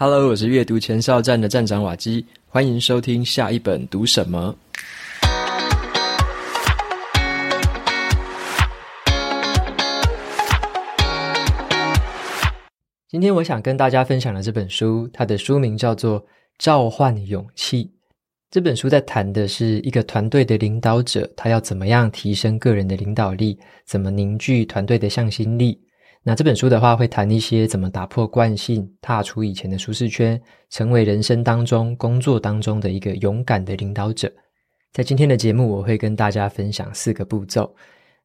Hello，我是阅读前哨站的站长瓦基，欢迎收听下一本读什么。今天我想跟大家分享的这本书，它的书名叫做《召唤勇气》。这本书在谈的是一个团队的领导者，他要怎么样提升个人的领导力，怎么凝聚团队的向心力。那这本书的话，会谈一些怎么打破惯性，踏出以前的舒适圈，成为人生当中、工作当中的一个勇敢的领导者。在今天的节目，我会跟大家分享四个步骤。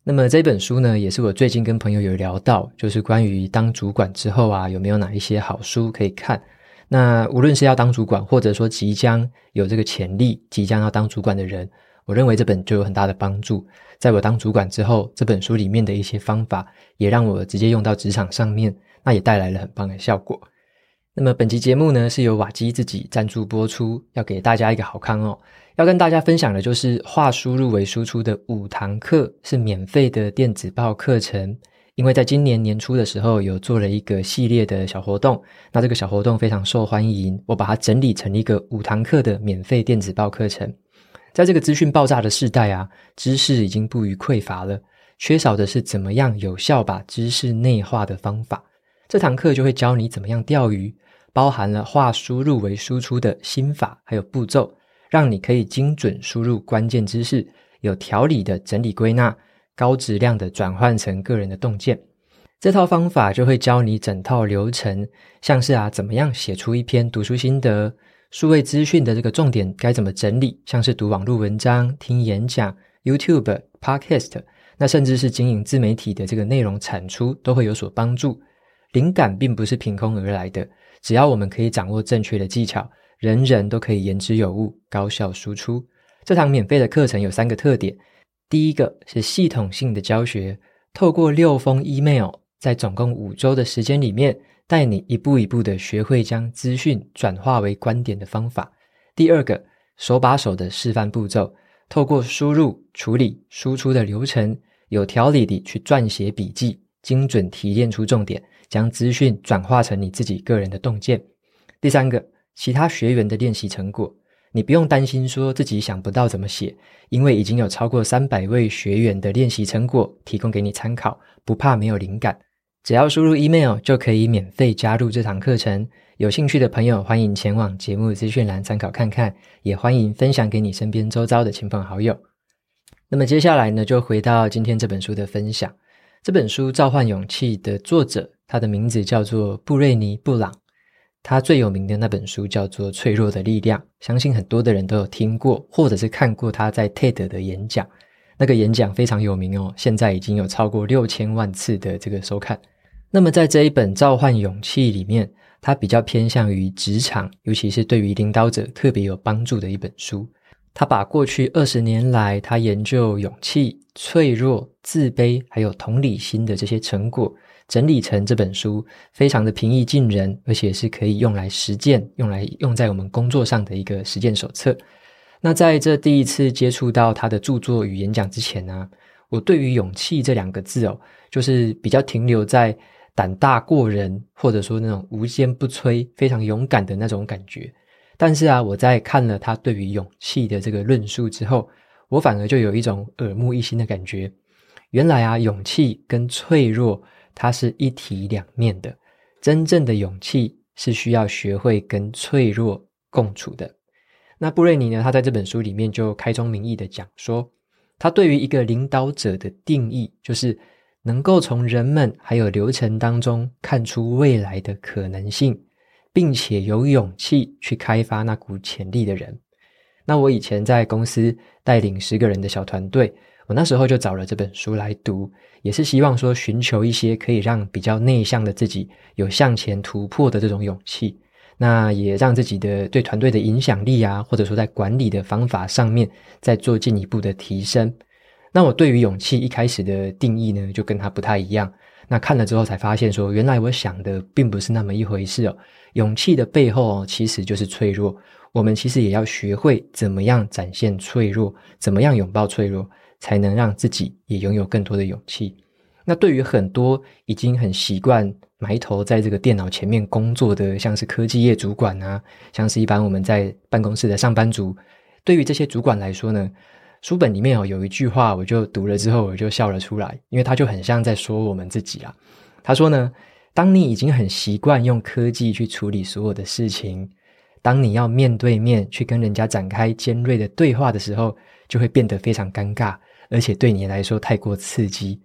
那么这本书呢，也是我最近跟朋友有聊到，就是关于当主管之后啊，有没有哪一些好书可以看？那无论是要当主管，或者说即将有这个潜力，即将要当主管的人。我认为这本就有很大的帮助。在我当主管之后，这本书里面的一些方法也让我直接用到职场上面，那也带来了很棒的效果。那么本期节目呢，是由瓦基自己赞助播出，要给大家一个好康哦。要跟大家分享的就是化输入为输出的五堂课，是免费的电子报课程。因为在今年年初的时候有做了一个系列的小活动，那这个小活动非常受欢迎，我把它整理成一个五堂课的免费电子报课程。在这个资讯爆炸的时代啊，知识已经不虞匮乏了，缺少的是怎么样有效把知识内化的方法。这堂课就会教你怎么样钓鱼，包含了化输入为输出的心法，还有步骤，让你可以精准输入关键知识，有条理的整理归纳，高质量的转换成个人的洞见。这套方法就会教你整套流程，像是啊，怎么样写出一篇读书心得。数位资讯的这个重点该怎么整理？像是读网络文章、听演讲、YouTube、Podcast，那甚至是经营自媒体的这个内容产出，都会有所帮助。灵感并不是凭空而来的，只要我们可以掌握正确的技巧，人人都可以言之有物、高效输出。这堂免费的课程有三个特点：第一个是系统性的教学，透过六封 email，在总共五周的时间里面。带你一步一步的学会将资讯转化为观点的方法。第二个，手把手的示范步骤，透过输入、处理、输出的流程，有条理地去撰写笔记，精准提炼出重点，将资讯转化成你自己个人的洞见。第三个，其他学员的练习成果，你不用担心说自己想不到怎么写，因为已经有超过三百位学员的练习成果提供给你参考，不怕没有灵感。只要输入 email 就可以免费加入这堂课程。有兴趣的朋友欢迎前往节目资讯栏参考看看，也欢迎分享给你身边周遭的亲朋好友。那么接下来呢，就回到今天这本书的分享。这本书《召唤勇气》的作者，他的名字叫做布瑞尼·布朗。他最有名的那本书叫做《脆弱的力量》，相信很多的人都有听过，或者是看过他在 TED 的演讲。那个演讲非常有名哦，现在已经有超过六千万次的这个收看。那么，在这一本《召唤勇气》里面，它比较偏向于职场，尤其是对于领导者特别有帮助的一本书。他把过去二十年来他研究勇气、脆弱、自卑还有同理心的这些成果，整理成这本书，非常的平易近人，而且是可以用来实践、用来用在我们工作上的一个实践手册。那在这第一次接触到他的著作与演讲之前呢，我对于勇气这两个字哦，就是比较停留在。胆大过人，或者说那种无坚不摧、非常勇敢的那种感觉。但是啊，我在看了他对于勇气的这个论述之后，我反而就有一种耳目一新的感觉。原来啊，勇气跟脆弱它是一体两面的。真正的勇气是需要学会跟脆弱共处的。那布瑞尼呢，他在这本书里面就开宗明义的讲说，他对于一个领导者的定义就是。能够从人们还有流程当中看出未来的可能性，并且有勇气去开发那股潜力的人。那我以前在公司带领十个人的小团队，我那时候就找了这本书来读，也是希望说寻求一些可以让比较内向的自己有向前突破的这种勇气，那也让自己的对团队的影响力啊，或者说在管理的方法上面再做进一步的提升。那我对于勇气一开始的定义呢，就跟他不太一样。那看了之后才发现说，原来我想的并不是那么一回事哦。勇气的背后哦，其实就是脆弱。我们其实也要学会怎么样展现脆弱，怎么样拥抱脆弱，才能让自己也拥有更多的勇气。那对于很多已经很习惯埋头在这个电脑前面工作的，像是科技业主管啊，像是一般我们在办公室的上班族，对于这些主管来说呢，书本里面有一句话，我就读了之后我就笑了出来，因为他就很像在说我们自己啊。他说呢，当你已经很习惯用科技去处理所有的事情，当你要面对面去跟人家展开尖锐的对话的时候，就会变得非常尴尬，而且对你来说太过刺激。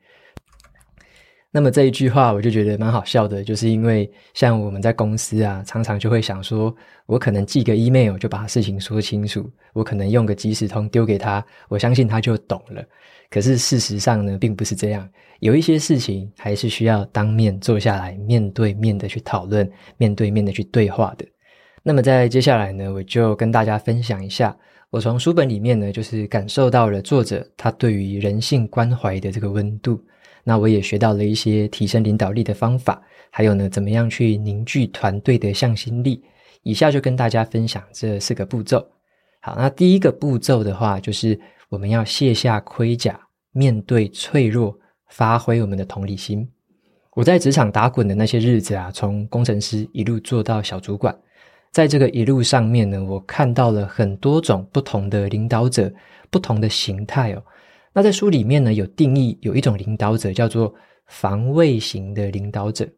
那么这一句话我就觉得蛮好笑的，就是因为像我们在公司啊，常常就会想说，我可能寄个 email 就把事情说清楚，我可能用个即时通丢给他，我相信他就懂了。可是事实上呢，并不是这样，有一些事情还是需要当面坐下来，面对面的去讨论，面对面的去对话的。那么在接下来呢，我就跟大家分享一下，我从书本里面呢，就是感受到了作者他对于人性关怀的这个温度。那我也学到了一些提升领导力的方法，还有呢，怎么样去凝聚团队的向心力。以下就跟大家分享这四个步骤。好，那第一个步骤的话，就是我们要卸下盔甲，面对脆弱，发挥我们的同理心。我在职场打滚的那些日子啊，从工程师一路做到小主管，在这个一路上面呢，我看到了很多种不同的领导者，不同的形态哦。那在书里面呢，有定义，有一种领导者叫做防卫型的领导者。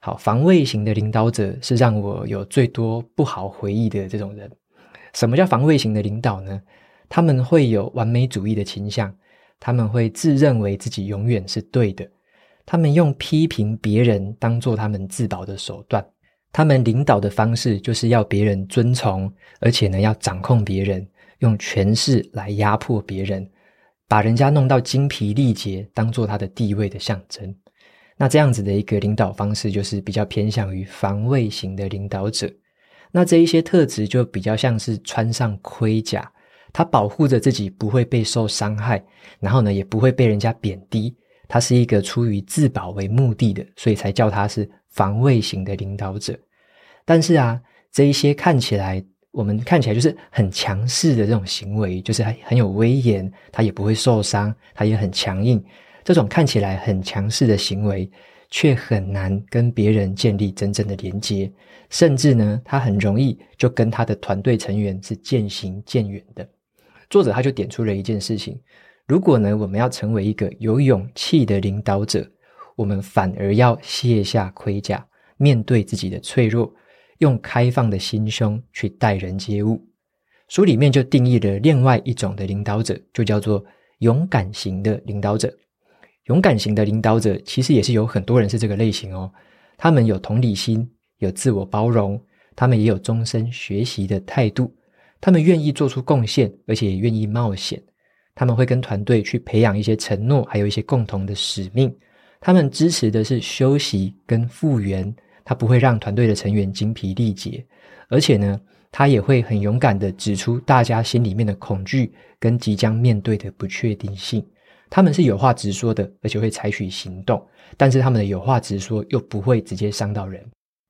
好，防卫型的领导者是让我有最多不好回忆的这种人。什么叫防卫型的领导呢？他们会有完美主义的倾向，他们会自认为自己永远是对的，他们用批评别人当做他们自保的手段，他们领导的方式就是要别人遵从，而且呢，要掌控别人，用权势来压迫别人。把人家弄到精疲力竭，当做他的地位的象征。那这样子的一个领导方式，就是比较偏向于防卫型的领导者。那这一些特质就比较像是穿上盔甲，他保护着自己不会被受伤害，然后呢，也不会被人家贬低。他是一个出于自保为目的的，所以才叫他是防卫型的领导者。但是啊，这一些看起来。我们看起来就是很强势的这种行为，就是很有威严，他也不会受伤，他也很强硬。这种看起来很强势的行为，却很难跟别人建立真正的连接，甚至呢，他很容易就跟他的团队成员是渐行渐远的。作者他就点出了一件事情：如果呢，我们要成为一个有勇气的领导者，我们反而要卸下盔甲，面对自己的脆弱。用开放的心胸去待人接物，书里面就定义了另外一种的领导者，就叫做勇敢型的领导者。勇敢型的领导者其实也是有很多人是这个类型哦。他们有同理心，有自我包容，他们也有终身学习的态度，他们愿意做出贡献，而且也愿意冒险。他们会跟团队去培养一些承诺，还有一些共同的使命。他们支持的是休息跟复原。他不会让团队的成员精疲力竭，而且呢，他也会很勇敢地指出大家心里面的恐惧跟即将面对的不确定性。他们是有话直说的，而且会采取行动，但是他们的有话直说又不会直接伤到人。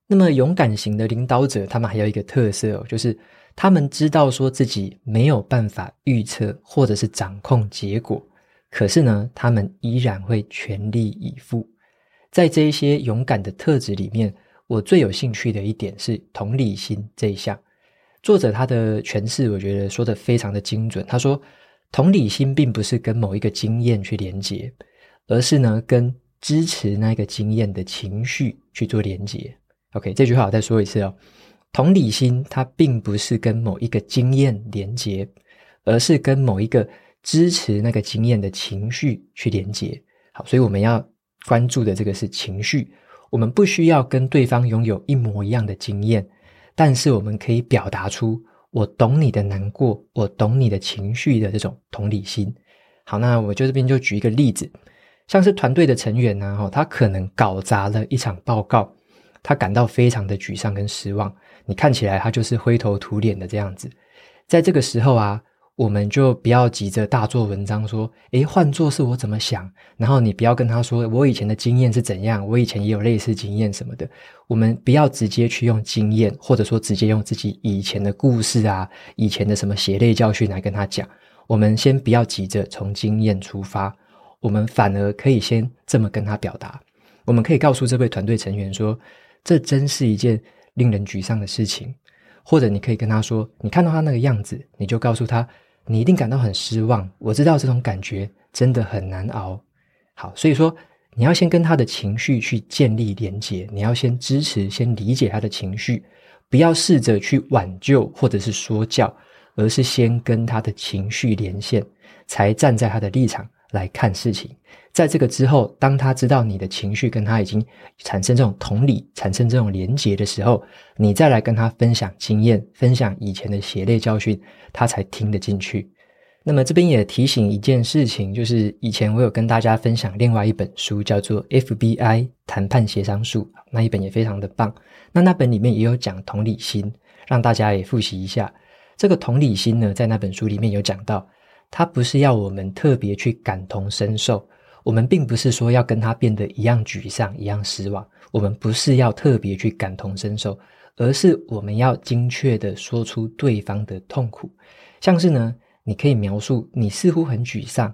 那么勇敢型的领导者，他们还有一个特色哦，就是他们知道说自己没有办法预测或者是掌控结果，可是呢，他们依然会全力以赴。在这一些勇敢的特质里面，我最有兴趣的一点是同理心这一项。作者他的诠释，我觉得说得非常的精准。他说，同理心并不是跟某一个经验去连接，而是呢跟支持那个经验的情绪去做连接。OK，这句话我再说一次哦。同理心它并不是跟某一个经验连接，而是跟某一个支持那个经验的情绪去连接。好，所以我们要关注的这个是情绪。我们不需要跟对方拥有一模一样的经验，但是我们可以表达出我懂你的难过，我懂你的情绪的这种同理心。好，那我就这边就举一个例子，像是团队的成员呢，他可能搞砸了一场报告，他感到非常的沮丧跟失望，你看起来他就是灰头土脸的这样子，在这个时候啊。我们就不要急着大做文章，说，诶，换作是我怎么想，然后你不要跟他说我以前的经验是怎样，我以前也有类似经验什么的。我们不要直接去用经验，或者说直接用自己以前的故事啊，以前的什么血泪教训来跟他讲。我们先不要急着从经验出发，我们反而可以先这么跟他表达。我们可以告诉这位团队成员说：“这真是一件令人沮丧的事情。”或者你可以跟他说：“你看到他那个样子，你就告诉他，你一定感到很失望。我知道这种感觉真的很难熬。”好，所以说你要先跟他的情绪去建立连结，你要先支持、先理解他的情绪，不要试着去挽救或者是说教，而是先跟他的情绪连线，才站在他的立场来看事情。在这个之后，当他知道你的情绪跟他已经产生这种同理、产生这种连结的时候，你再来跟他分享经验、分享以前的血泪教训，他才听得进去。那么这边也提醒一件事情，就是以前我有跟大家分享另外一本书，叫做《FBI 谈判协商术》，那一本也非常的棒。那那本里面也有讲同理心，让大家也复习一下。这个同理心呢，在那本书里面有讲到，它不是要我们特别去感同身受，我们并不是说要跟他变得一样沮丧、一样失望，我们不是要特别去感同身受，而是我们要精确地说出对方的痛苦，像是呢。你可以描述你似乎很沮丧，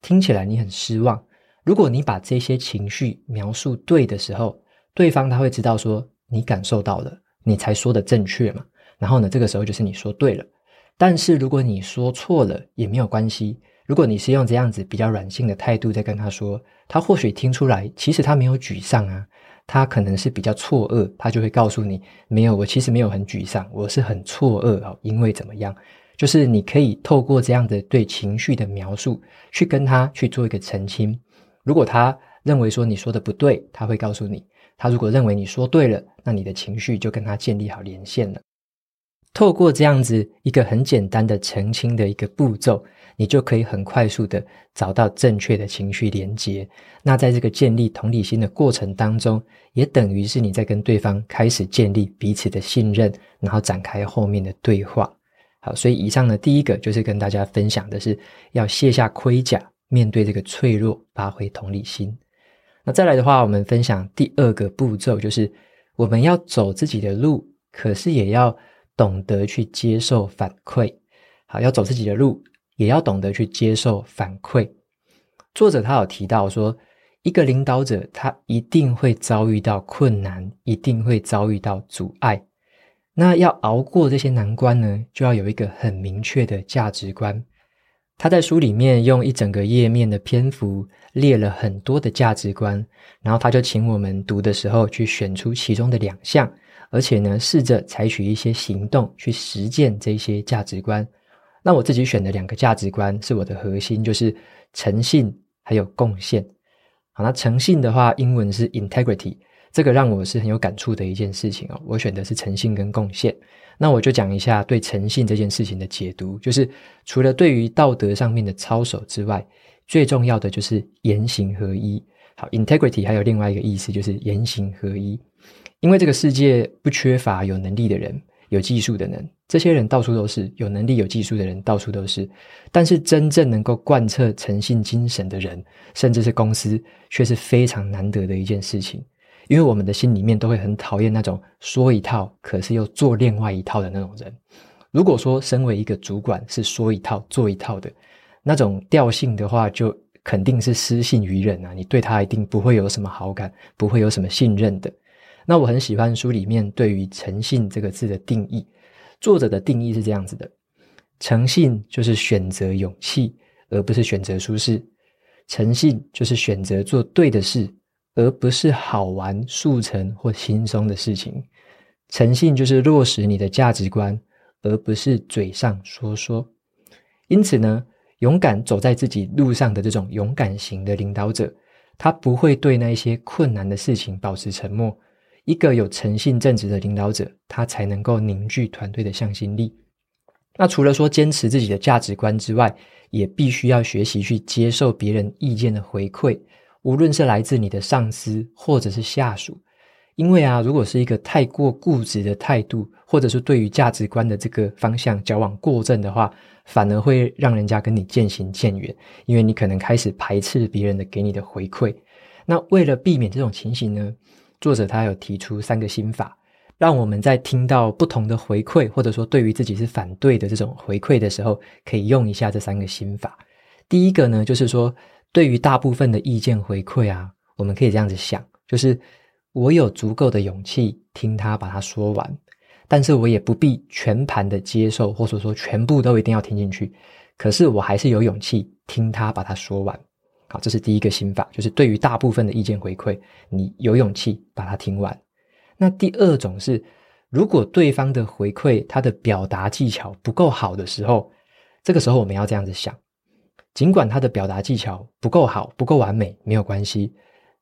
听起来你很失望。如果你把这些情绪描述对的时候，对方他会知道说你感受到了，你才说的正确嘛。然后呢，这个时候就是你说对了。但是如果你说错了也没有关系。如果你是用这样子比较软性的态度在跟他说，他或许听出来其实他没有沮丧啊，他可能是比较错愕，他就会告诉你没有，我其实没有很沮丧，我是很错愕啊，因为怎么样？就是你可以透过这样的对情绪的描述，去跟他去做一个澄清。如果他认为说你说的不对，他会告诉你；他如果认为你说对了，那你的情绪就跟他建立好连线了。透过这样子一个很简单的澄清的一个步骤，你就可以很快速的找到正确的情绪连接。那在这个建立同理心的过程当中，也等于是你在跟对方开始建立彼此的信任，然后展开后面的对话。好，所以以上呢，第一个就是跟大家分享的是要卸下盔甲，面对这个脆弱，发挥同理心。那再来的话，我们分享第二个步骤，就是我们要走自己的路，可是也要懂得去接受反馈。好，要走自己的路，也要懂得去接受反馈。作者他有提到说，一个领导者他一定会遭遇到困难，一定会遭遇到阻碍。那要熬过这些难关呢，就要有一个很明确的价值观。他在书里面用一整个页面的篇幅列了很多的价值观，然后他就请我们读的时候去选出其中的两项，而且呢，试着采取一些行动去实践这些价值观。那我自己选的两个价值观是我的核心，就是诚信还有贡献。好，那诚信的话，英文是 integrity。这个让我是很有感触的一件事情哦，我选的是诚信跟贡献。那我就讲一下对诚信这件事情的解读，就是除了对于道德上面的操守之外，最重要的就是言行合一。好，integrity 还有另外一个意思就是言行合一，因为这个世界不缺乏有能力的人、有技术的人，这些人到处都是，有能力有技术的人到处都是，但是真正能够贯彻诚信精神的人，甚至是公司，却是非常难得的一件事情。因为我们的心里面都会很讨厌那种说一套，可是又做另外一套的那种人。如果说身为一个主管是说一套做一套的那种调性的话，就肯定是失信于人啊！你对他一定不会有什么好感，不会有什么信任的。那我很喜欢书里面对于诚信这个字的定义，作者的定义是这样子的：诚信就是选择勇气，而不是选择舒适；诚信就是选择做对的事。而不是好玩、速成或轻松的事情。诚信就是落实你的价值观，而不是嘴上说说。因此呢，勇敢走在自己路上的这种勇敢型的领导者，他不会对那些困难的事情保持沉默。一个有诚信正直的领导者，他才能够凝聚团队的向心力。那除了说坚持自己的价值观之外，也必须要学习去接受别人意见的回馈。无论是来自你的上司或者是下属，因为啊，如果是一个太过固执的态度，或者是对于价值观的这个方向矫枉过正的话，反而会让人家跟你渐行渐远，因为你可能开始排斥别人的给你的回馈。那为了避免这种情形呢，作者他有提出三个心法，让我们在听到不同的回馈，或者说对于自己是反对的这种回馈的时候，可以用一下这三个心法。第一个呢，就是说。对于大部分的意见回馈啊，我们可以这样子想：就是我有足够的勇气听他把它说完，但是我也不必全盘的接受，或者说全部都一定要听进去。可是我还是有勇气听他把它说完。好，这是第一个心法，就是对于大部分的意见回馈，你有勇气把它听完。那第二种是，如果对方的回馈他的表达技巧不够好的时候，这个时候我们要这样子想：尽管他的表达技巧不够好、不够完美，没有关系，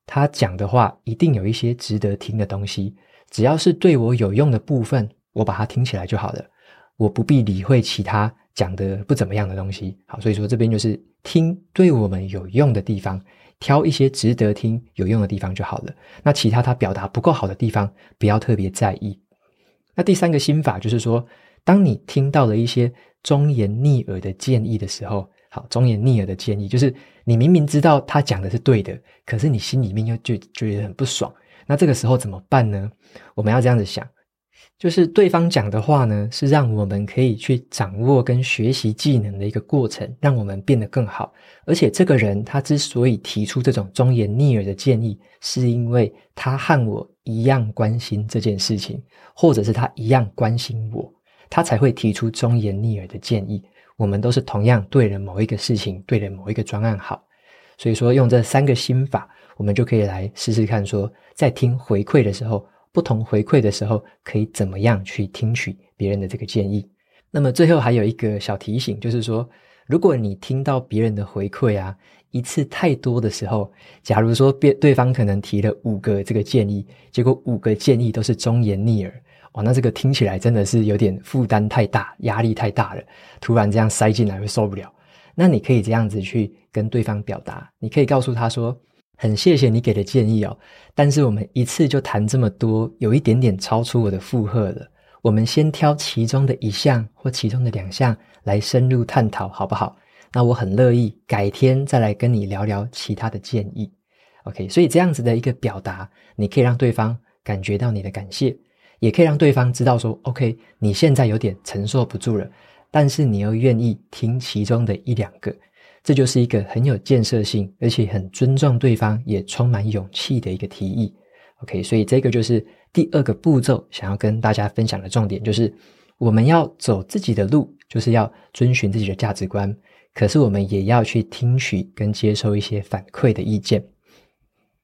他讲的话一定有一些值得听的东西。只要是对我有用的部分，我把它听起来就好了，我不必理会其他讲的不怎么样的东西。好，所以说这边就是听对我们有用的地方。挑一些值得听、有用的地方就好了。那其他他表达不够好的地方，不要特别在意。那第三个心法就是说，当你听到了一些忠言逆耳的建议的时候，好，忠言逆耳的建议就是你明明知道他讲的是对的，可是你心里面又就觉得很不爽。那这个时候怎么办呢？我们要这样子想。就是对方讲的话呢，是让我们可以去掌握跟学习技能的一个过程，让我们变得更好。而且这个人他之所以提出这种忠言逆耳的建议，是因为他和我一样关心这件事情，或者是他一样关心我，他才会提出忠言逆耳的建议。我们都是同样对了某一个事情，对了某一个专案好。所以说，用这三个心法，我们就可以来试试看说，在听回馈的时候。不同回馈的时候，可以怎么样去听取别人的这个建议？那么最后还有一个小提醒，就是说，如果你听到别人的回馈啊，一次太多的时候，假如说别对方可能提了五个这个建议，结果五个建议都是忠言逆耳，哇，那这个听起来真的是有点负担太大，压力太大了。突然这样塞进来会受不了。那你可以这样子去跟对方表达，你可以告诉他说，很谢谢你给的建议哦，但是我们一次就谈这么多，有一点点超出我的负荷了。我们先挑其中的一项或其中的两项来深入探讨，好不好？那我很乐意改天再来跟你聊聊其他的建议。OK，所以这样子的一个表达，你可以让对方感觉到你的感谢，也可以让对方知道说，OK，你现在有点承受不住了，但是你又愿意听其中的一两个。这就是一个很有建设性，而且很尊重对方，也充满勇气的一个提议。OK，所以这个就是第二个步骤，想要跟大家分享的重点，就是我们要走自己的路，就是要遵循自己的价值观。可是我们也要去听取跟接受一些反馈的意见。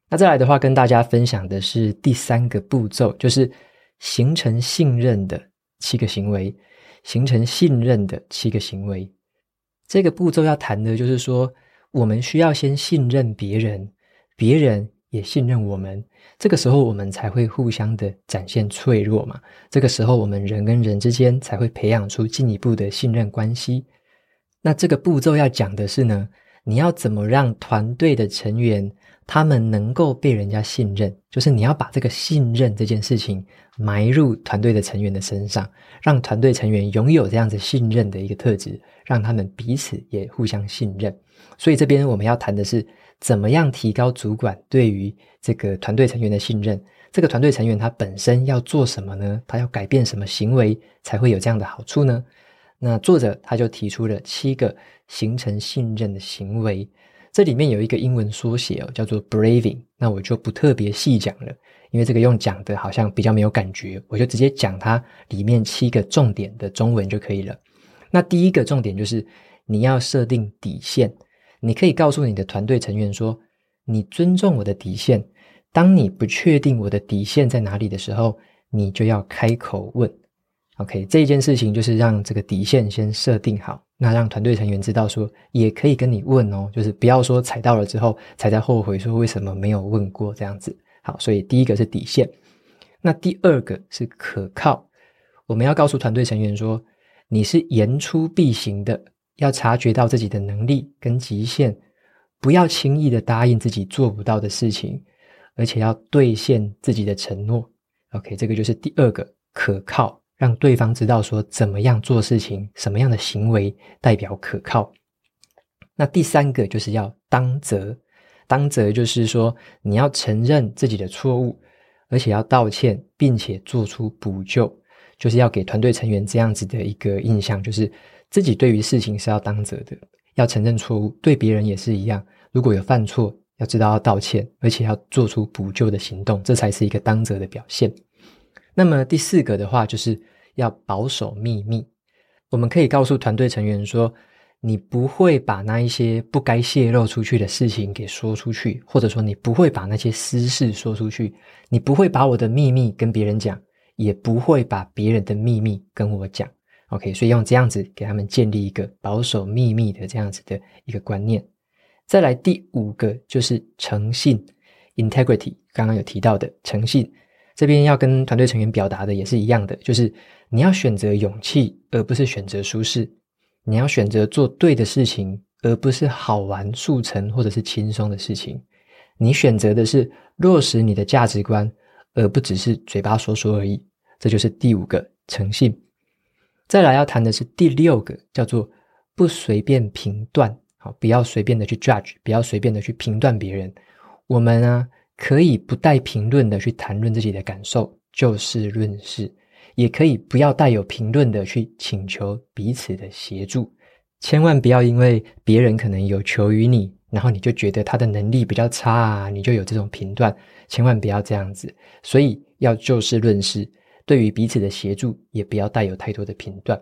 那再来的话，跟大家分享的是第三个步骤，就是形成信任的七个行为，形成信任的七个行为。这个步骤要谈的就是说，我们需要先信任别人，别人也信任我们，这个时候我们才会互相的展现脆弱嘛。这个时候，我们人跟人之间才会培养出进一步的信任关系。那这个步骤要讲的是呢，你要怎么让团队的成员他们能够被人家信任，就是你要把这个信任这件事情埋入团队的成员的身上，让团队成员拥有这样子信任的一个特质。让他们彼此也互相信任，所以这边我们要谈的是怎么样提高主管对于这个团队成员的信任。这个团队成员他本身要做什么呢？他要改变什么行为才会有这样的好处呢？那作者他就提出了七个形成信任的行为，这里面有一个英文缩写哦，叫做 Braving。那我就不特别细讲了，因为这个用讲的好像比较没有感觉，我就直接讲它里面七个重点的中文就可以了。那第一个重点就是你要设定底线，你可以告诉你的团队成员说，你尊重我的底线。当你不确定我的底线在哪里的时候，你就要开口问。OK，这一件事情就是让这个底线先设定好，那让团队成员知道说，也可以跟你问哦，就是不要说踩到了之后才在后悔说为什么没有问过这样子。好，所以第一个是底线，那第二个是可靠，我们要告诉团队成员说。你是言出必行的，要察觉到自己的能力跟极限，不要轻易的答应自己做不到的事情，而且要兑现自己的承诺。OK，这个就是第二个可靠，让对方知道说怎么样做事情，什么样的行为代表可靠。那第三个就是要当责，当责就是说你要承认自己的错误，而且要道歉，并且做出补救。就是要给团队成员这样子的一个印象，就是自己对于事情是要当责的，要承认错误，对别人也是一样。如果有犯错，要知道要道歉，而且要做出补救的行动，这才是一个当责的表现。那么第四个的话，就是要保守秘密。我们可以告诉团队成员说，你不会把那一些不该泄露出去的事情给说出去，或者说你不会把那些私事说出去，你不会把我的秘密跟别人讲，也不会把别人的秘密跟我讲。OK，所以用这样子给他们建立一个保守秘密的这样子的一个观念。再来第五个就是诚信 （integrity），刚刚有提到的诚信，这边要跟团队成员表达的也是一样的，就是你要选择勇气，而不是选择舒适。你要选择做对的事情，而不是好玩、速成或者是轻松的事情。你选择的是落实你的价值观，而不只是嘴巴说说而已。这就是第五个诚信。再来要谈的是第六个，叫做不随便评断。好，不要随便的去 judge，不要随便的去评断别人。我们呢，可以不带评论的去谈论自己的感受，就事论事。也可以不要带有评论的去请求彼此的协助，千万不要因为别人可能有求于你，然后你就觉得他的能力比较差啊，你就有这种评断，千万不要这样子。所以要就事论事，对于彼此的协助也不要带有太多的评断。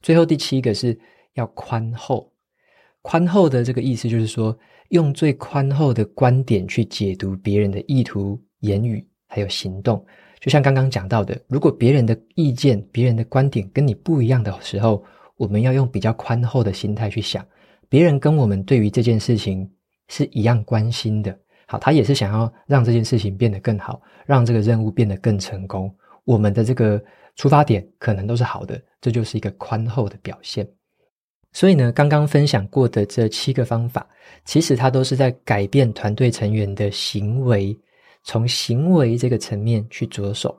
最后第七个是要宽厚，宽厚的这个意思就是说，用最宽厚的观点去解读别人的意图、言语还有行动。就像刚刚讲到的，如果别人的意见、别人的观点跟你不一样的时候，我们要用比较宽厚的心态去想，别人跟我们对于这件事情是一样关心的。好，他也是想要让这件事情变得更好，让这个任务变得更成功。我们的这个出发点可能都是好的，这就是一个宽厚的表现。所以呢，刚刚分享过的这七个方法，其实它都是在改变团队成员的行为。从行为这个层面去着手。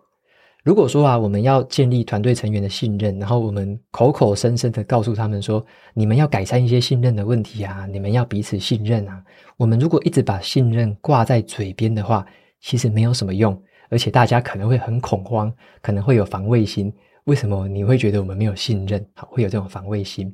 如果说啊，我们要建立团队成员的信任，然后我们口口声声的告诉他们说，你们要改善一些信任的问题啊，你们要彼此信任啊。我们如果一直把信任挂在嘴边的话，其实没有什么用，而且大家可能会很恐慌，可能会有防卫心。为什么你会觉得我们没有信任？好，会有这种防卫心。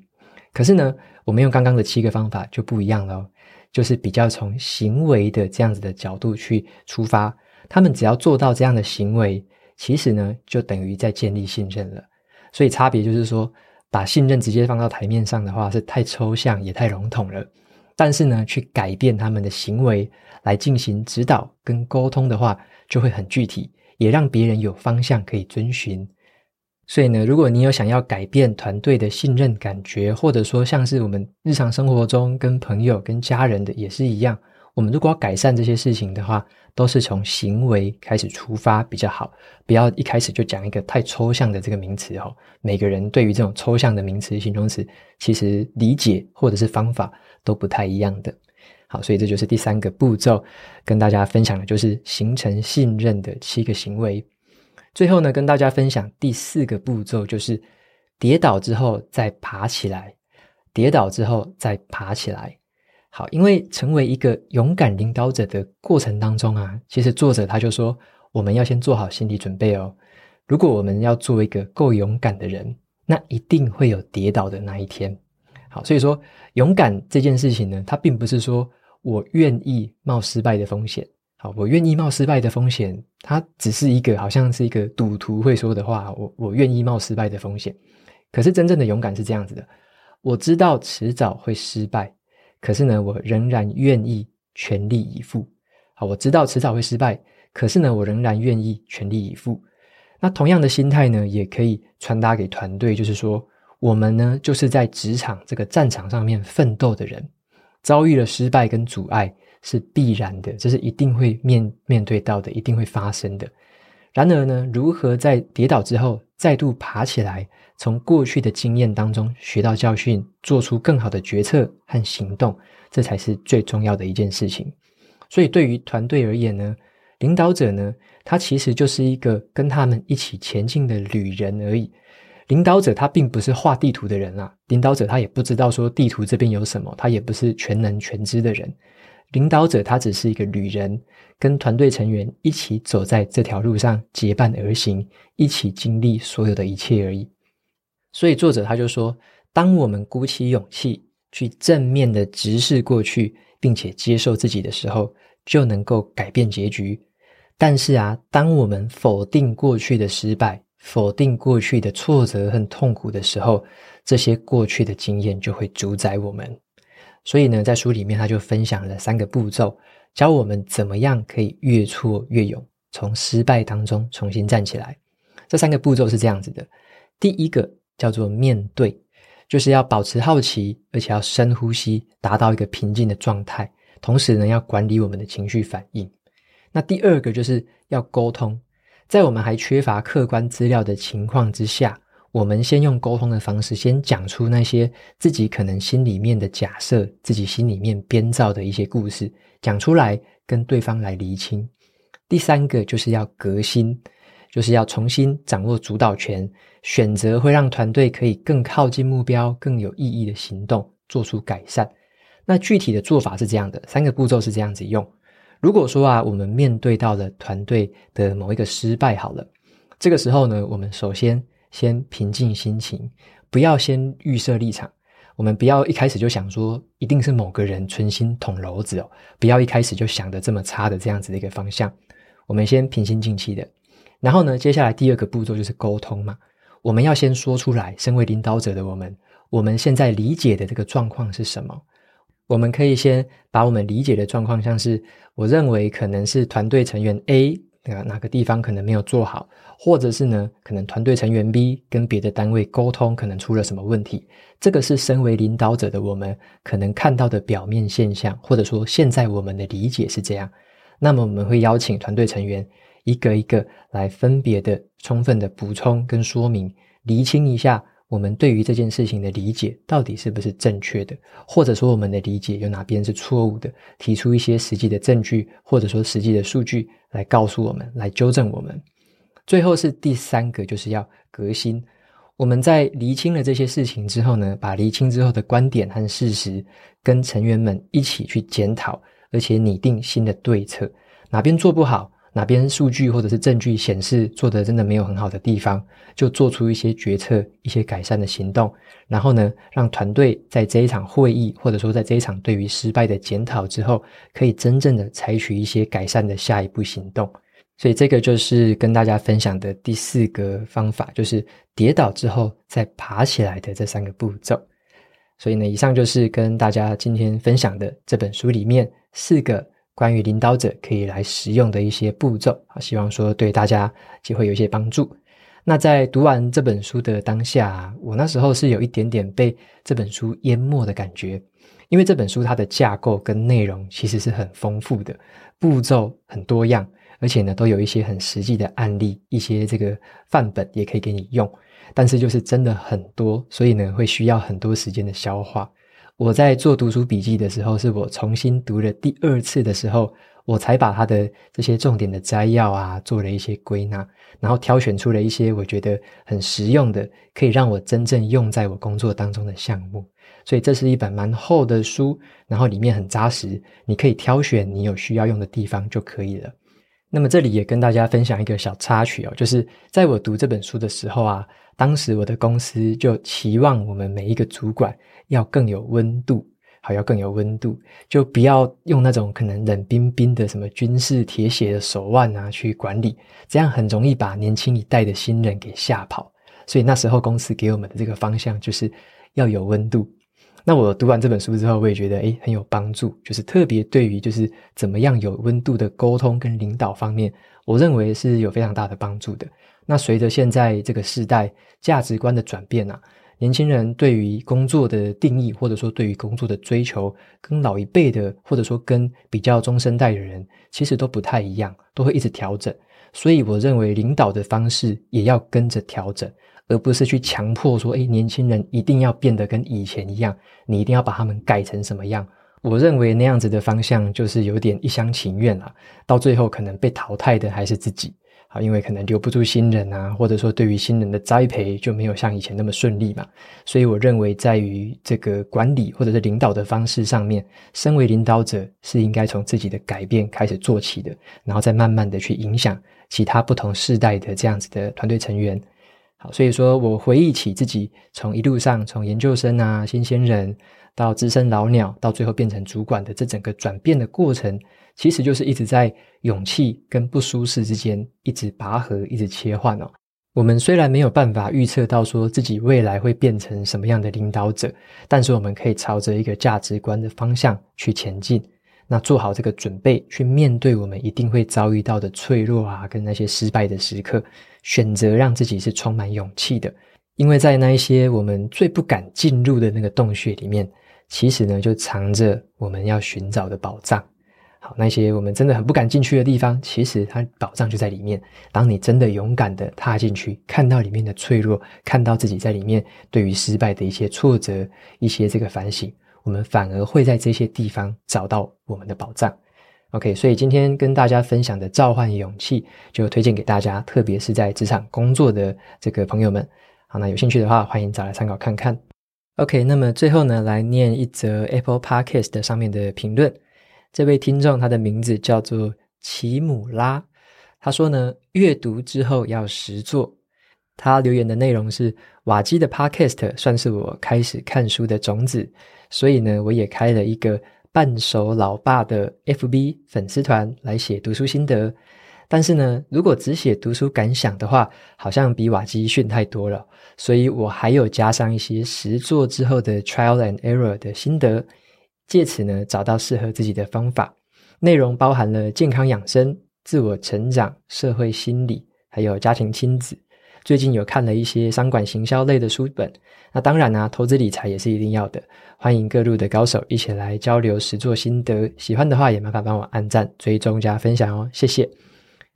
可是呢，我们用刚刚的七个方法就不一样了。就是比较从行为的这样子的角度去出发，他们只要做到这样的行为，其实呢就等于在建立信任了。所以差别就是说，把信任直接放到台面上的话是太抽象也太笼统了。但是呢，去改变他们的行为来进行指导跟沟通的话，就会很具体，也让别人有方向可以遵循。所以呢，如果你有想要改变团队的信任感觉，或者说像是我们日常生活中跟朋友、跟家人的也是一样，我们如果要改善这些事情的话，都是从行为开始出发比较好，不要一开始就讲一个太抽象的这个名词哦。每个人对于这种抽象的名词、形容词，其实理解或者是方法都不太一样的。好，所以这就是第三个步骤，跟大家分享的就是形成信任的七个行为。最后呢，跟大家分享第四个步骤，就是跌倒之后再爬起来，跌倒之后再爬起来。好，因为成为一个勇敢领导者的过程当中啊，其实作者他就说，我们要先做好心理准备哦。如果我们要做一个够勇敢的人，那一定会有跌倒的那一天。好，所以说勇敢这件事情呢，它并不是说我愿意冒失败的风险。好，我愿意冒失败的风险，它只是一个好像是一个赌徒会说的话。我我愿意冒失败的风险，可是真正的勇敢是这样子的：我知道迟早会失败，可是呢，我仍然愿意全力以赴。好，我知道迟早会失败，可是呢，我仍然愿意全力以赴。那同样的心态呢，也可以传达给团队，就是说，我们呢，就是在职场这个战场上面奋斗的人，遭遇了失败跟阻碍。是必然的，这是一定会面面对到的，一定会发生的。然而呢，如何在跌倒之后再度爬起来，从过去的经验当中学到教训，做出更好的决策和行动，这才是最重要的一件事情。所以，对于团队而言呢，领导者呢，他其实就是一个跟他们一起前进的旅人而已。领导者他并不是画地图的人啊，领导者他也不知道说地图这边有什么，他也不是全能全知的人。领导者他只是一个旅人，跟团队成员一起走在这条路上，结伴而行，一起经历所有的一切而已。所以作者他就说，当我们鼓起勇气去正面的直视过去，并且接受自己的时候，就能够改变结局。但是啊，当我们否定过去的失败，否定过去的挫折和痛苦的时候，这些过去的经验就会主宰我们。所以呢，在书里面他就分享了三个步骤，教我们怎么样可以越挫越勇，从失败当中重新站起来。这三个步骤是这样子的：第一个叫做面对，就是要保持好奇，而且要深呼吸，达到一个平静的状态。同时呢，要管理我们的情绪反应。那第二个就是要沟通，在我们还缺乏客观资料的情况之下，我们先用沟通的方式，先讲出那些自己可能心里面的假设，自己心里面编造的一些故事，讲出来跟对方来厘清。第三个就是要革新。就是要重新掌握主导权，选择会让团队可以更靠近目标、更有意义的行动，做出改善。那具体的做法是这样的，三个步骤是这样子用。如果说啊，我们面对到了团队的某一个失败，好了，这个时候呢，我们首先先平静心情，不要先预设立场，我们不要一开始就想说一定是某个人存心捅娄子哦，不要一开始就想的这么差的这样子的一个方向，我们先平心静气的。然后呢，接下来第二个步骤就是沟通嘛。我们要先说出来，身为领导者的我们，我们现在理解的这个状况是什么？我们可以先把我们理解的状况，像是我认为可能是团队成员 A 哪哪个地方可能没有做好，或者是呢，可能团队成员 B 跟别的单位沟通可能出了什么问题。这个是身为领导者的我们可能看到的表面现象，或者说现在我们的理解是这样。那么我们会邀请团队成员。一个一个来分别的、充分的补充跟说明，厘清一下我们对于这件事情的理解到底是不是正确的，或者说我们的理解有哪边是错误的，提出一些实际的证据，或者说实际的数据来告诉我们，来纠正我们。最后是第三个，就是要革新。我们在厘清了这些事情之后呢，把厘清之后的观点和事实跟成员们一起去检讨，而且拟定新的对策，哪边做不好，哪边数据或者是证据显示做的真的没有很好的地方，就做出一些决策、一些改善的行动，然后呢，让团队在这一场会议或者说在这一场对于失败的检讨之后，可以真正的采取一些改善的下一步行动。所以这个就是跟大家分享的第四个方法，就是跌倒之后再爬起来的这三个步骤。所以呢，以上就是跟大家今天分享的这本书里面四个。关于领导者可以来使用的一些步骤，啊，希望说对大家就会有一些帮助。那在读完这本书的当下，我那时候是有一点点被这本书淹没的感觉，因为这本书它的架构跟内容其实是很丰富的，步骤很多样，而且呢都有一些很实际的案例，一些这个范本也可以给你用，但是就是真的很多，所以呢会需要很多时间的消化。我在做读书笔记的时候，是我重新读了第二次的时候，我才把它的这些重点的摘要啊，做了一些归纳，然后挑选出了一些我觉得很实用的，可以让我真正用在我工作当中的项目。所以这是一本蛮厚的书，然后里面很扎实，你可以挑选你有需要用的地方就可以了。那么这里也跟大家分享一个小插曲哦，就是在我读这本书的时候啊，当时我的公司就期望我们每一个主管。要更有温度，好，要更有温度，就不要用那种可能冷冰冰的什么军事铁血的手腕啊去管理，这样很容易把年轻一代的新人给吓跑。所以那时候公司给我们的这个方向就是要有温度。那我读完这本书之后，我也觉得诶很有帮助，就是特别对于就是怎么样有温度的沟通跟领导方面，我认为是有非常大的帮助的。那随着现在这个时代价值观的转变啊。年轻人对于工作的定义，或者说对于工作的追求，跟老一辈的，或者说跟比较中生代的人，其实都不太一样，都会一直调整。所以我认为领导的方式也要跟着调整，而不是去强迫说，诶，年轻人一定要变得跟以前一样，你一定要把他们改成什么样。我认为那样子的方向就是有点一厢情愿了，到最后可能被淘汰的还是自己。啊，因为可能留不住新人啊，或者说对于新人的栽培就没有像以前那么顺利嘛，所以我认为在于这个管理或者是领导的方式上面，身为领导者是应该从自己的改变开始做起的，然后再慢慢的去影响其他不同世代的这样子的团队成员。好，所以说我回忆起自己从一路上从研究生啊、新鲜人到资深老鸟，到最后变成主管的这整个转变的过程，其实就是一直在勇气跟不舒适之间一直拔河、一直切换哦。我们虽然没有办法预测到说自己未来会变成什么样的领导者，但是我们可以朝着一个价值观的方向去前进。那做好这个准备，去面对我们一定会遭遇到的脆弱啊，跟那些失败的时刻，选择让自己是充满勇气的。因为在那一些我们最不敢进入的那个洞穴里面，其实呢，就藏着我们要寻找的宝藏。好，那些我们真的很不敢进去的地方，其实它宝藏就在里面。当你真的勇敢的踏进去，看到里面的脆弱，看到自己在里面对于失败的一些挫折，一些这个反省。我们反而会在这些地方找到我们的宝藏。OK，所以今天跟大家分享的召唤勇气，就推荐给大家，特别是在职场工作的这个朋友们。好，那有兴趣的话，欢迎找来参考看看。OK，那么最后呢，来念一则 Apple Podcast 上面的评论。这位听众他的名字叫做奇姆拉，他说呢，阅读之后要实作。他留言的内容是：瓦基的 Podcast 算是我开始看书的种子，所以呢，我也开了一个半熟老爸的 FB 粉丝团来写读书心得。但是呢，如果只写读书感想的话，好像比瓦基逊太多了，所以我还有加上一些实作之后的 trial and error 的心得，借此呢，找到适合自己的方法。内容包含了健康养生、自我成长、社会心理，还有家庭亲子。最近有看了一些商管行销类的书本，那当然啊，投资理财也是一定要的。欢迎各路的高手一起来交流实作心得，喜欢的话也麻烦帮我按赞、追踪加分享哦，谢谢。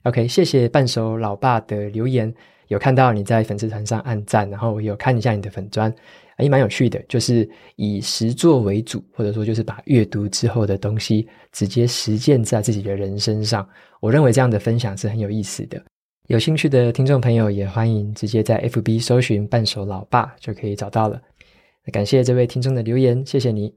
OK，谢谢半熟老爸的留言，有看到你在粉丝团上按赞，然后我有看一下你的粉砖，也蛮有趣的，就是以实作为主，或者说就是把阅读之后的东西直接实践在自己的人身上。我认为这样的分享是很有意思的。有兴趣的听众朋友也欢迎直接在 FB 搜寻“半熟老爸”就可以找到了。感谢这位听众的留言，谢谢你。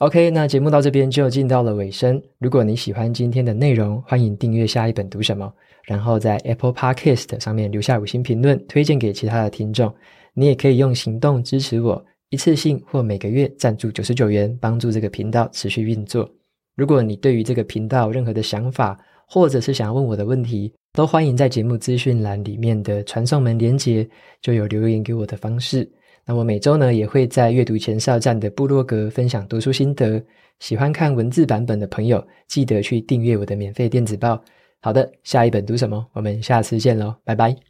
OK，那节目到这边就进到了尾声。如果你喜欢今天的内容，欢迎订阅下一本读什么，然后在 Apple Podcast 上面留下五星评论，推荐给其他的听众。你也可以用行动支持我，一次性或每个月赞助九十九元，帮助这个频道持续运作。如果你对于这个频道任何的想法，或者是想要问我的问题，都欢迎在节目资讯栏里面的传送门连接，就有留言给我的方式。那我每周呢也会在阅读前哨站的部落格分享读书心得。喜欢看文字版本的朋友，记得去订阅我的免费电子报。好的，下一本读什么？我们下次见喽，拜拜。